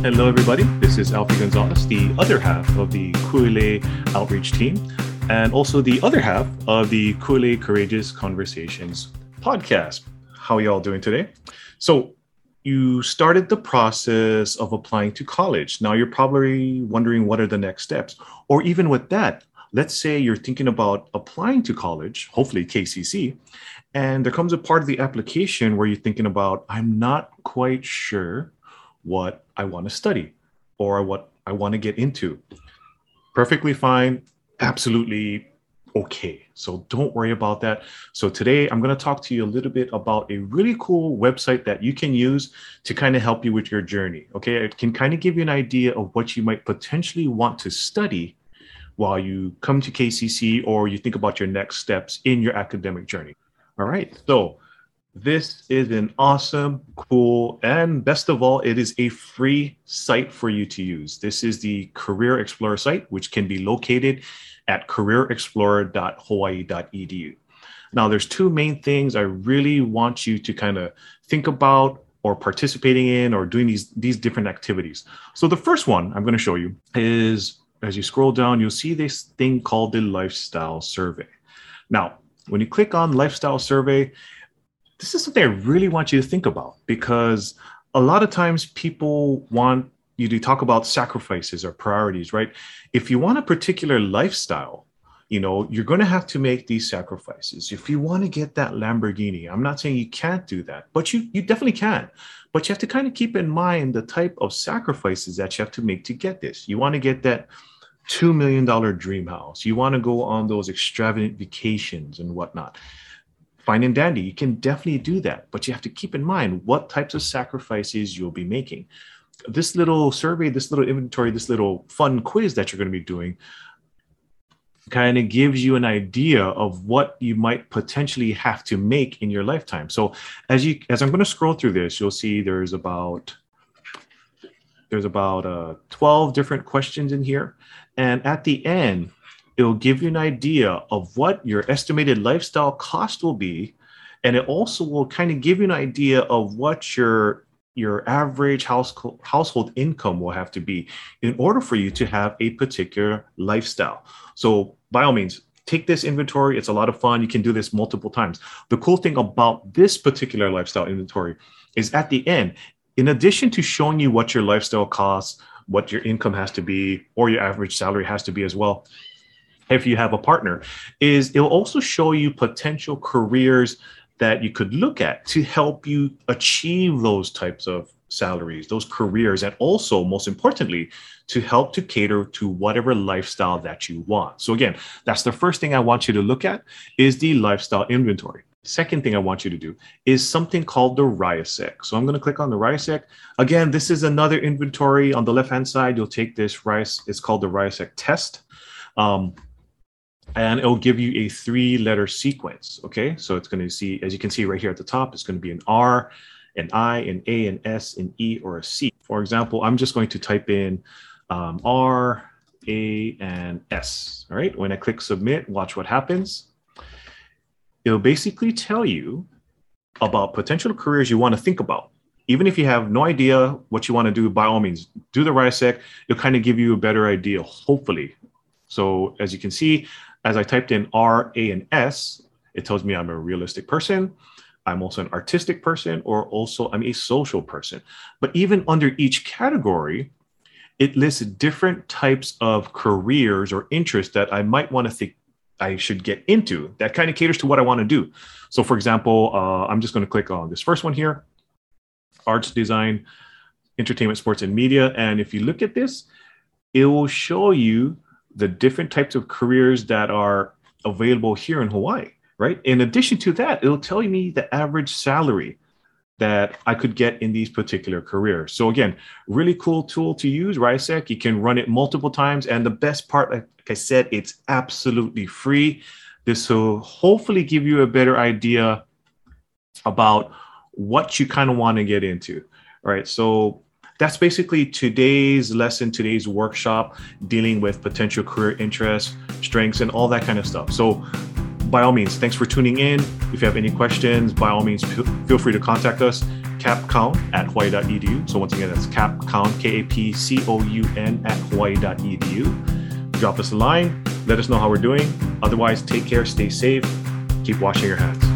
Hello, everybody. This is Alfie Gonzalez, the other half of the Kuile Outreach team, and also the other half of the Kuile Courageous Conversations podcast. How are y'all doing today? So, you started the process of applying to college. Now, you're probably wondering what are the next steps, or even with that, let's say you're thinking about applying to college, hopefully KCC, and there comes a part of the application where you're thinking about, I'm not quite sure what I want to study or what I want to get into. Perfectly fine, absolutely okay. So don't worry about that. So today I'm going to talk to you a little bit about a really cool website that you can use to kind of help you with your journey. Okay. It can kind of give you an idea of what you might potentially want to study while you come to KCC or you think about your next steps in your academic journey. All right. So this is an awesome, cool, and best of all, it is a free site for you to use. This is the Career Explorer site, which can be located at careerexplorer.hawaii.edu. Now, there's two main things I really want you to kind of think about or participating in or doing these these different activities. So the first one I'm going to show you is as you scroll down, you'll see this thing called the lifestyle survey. Now, when you click on lifestyle survey, this is something I really want you to think about because a lot of times people want you to talk about sacrifices or priorities, right? If you want a particular lifestyle, you know, you're going to have to make these sacrifices. If you want to get that Lamborghini, I'm not saying you can't do that, but you you definitely can. But you have to kind of keep in mind the type of sacrifices that you have to make to get this. You want to get that $2 million dream house. You want to go on those extravagant vacations and whatnot fine and dandy. You can definitely do that, but you have to keep in mind what types of sacrifices you'll be making. This little survey, this little inventory, this little fun quiz that you're going to be doing kind of gives you an idea of what you might potentially have to make in your lifetime. So as you as I'm going to scroll through this, you'll see there's about there's about uh, 12 different questions in here. And at the end, it'll give you an idea of what your estimated lifestyle cost will be. And it also will kind of give you an idea of what your your average house, household income will have to be in order for you to have a particular lifestyle. So by all means take this inventory. It's a lot of fun. You can do this multiple times. The cool thing about this particular lifestyle inventory is at the end in addition to showing you what your lifestyle costs what your income has to be or your average salary has to be as well if you have a partner is it'll also show you potential careers that you could look at to help you achieve those types of salaries those careers and also most importantly to help to cater to whatever lifestyle that you want so again that's the first thing i want you to look at is the lifestyle inventory second thing i want you to do is something called the RIASEC. so i'm going to click on the RIASEC. again this is another inventory on the left hand side you'll take this RIAS it's called the RIASEC test um, and it'll give you a three letter sequence. Okay, so it's going to see, as you can see right here at the top, it's going to be an R, an I, an A, an S, an E, or a C. For example, I'm just going to type in um, R, A, and S. All right, when I click submit, watch what happens. It'll basically tell you about potential careers you want to think about. Even if you have no idea what you want to do, by all means, do the RIASEC. It'll kind of give you a better idea, hopefully. So as you can see, as I typed in R, A, and S, it tells me I'm a realistic person. I'm also an artistic person, or also I'm a social person. But even under each category, it lists different types of careers or interests that I might want to think I should get into that kind of caters to what I want to do. So, for example, uh, I'm just going to click on this first one here arts, design, entertainment, sports, and media. And if you look at this, it will show you the different types of careers that are available here in Hawaii, right? In addition to that, it'll tell me the average salary that I could get in these particular careers. So again, really cool tool to use, RIASEC. You can run it multiple times. And the best part, like I said, it's absolutely free. This will hopefully give you a better idea about what you kind of want to get into. Right. So that's basically today's lesson, today's workshop, dealing with potential career interests, strengths, and all that kind of stuff. So, by all means, thanks for tuning in. If you have any questions, by all means, feel free to contact us. capcoun at hawaii.edu. So once again, that's capcoun, K-A-P-C-O-U-N at hawaii.edu. Drop us a line. Let us know how we're doing. Otherwise, take care, stay safe, keep washing your hands.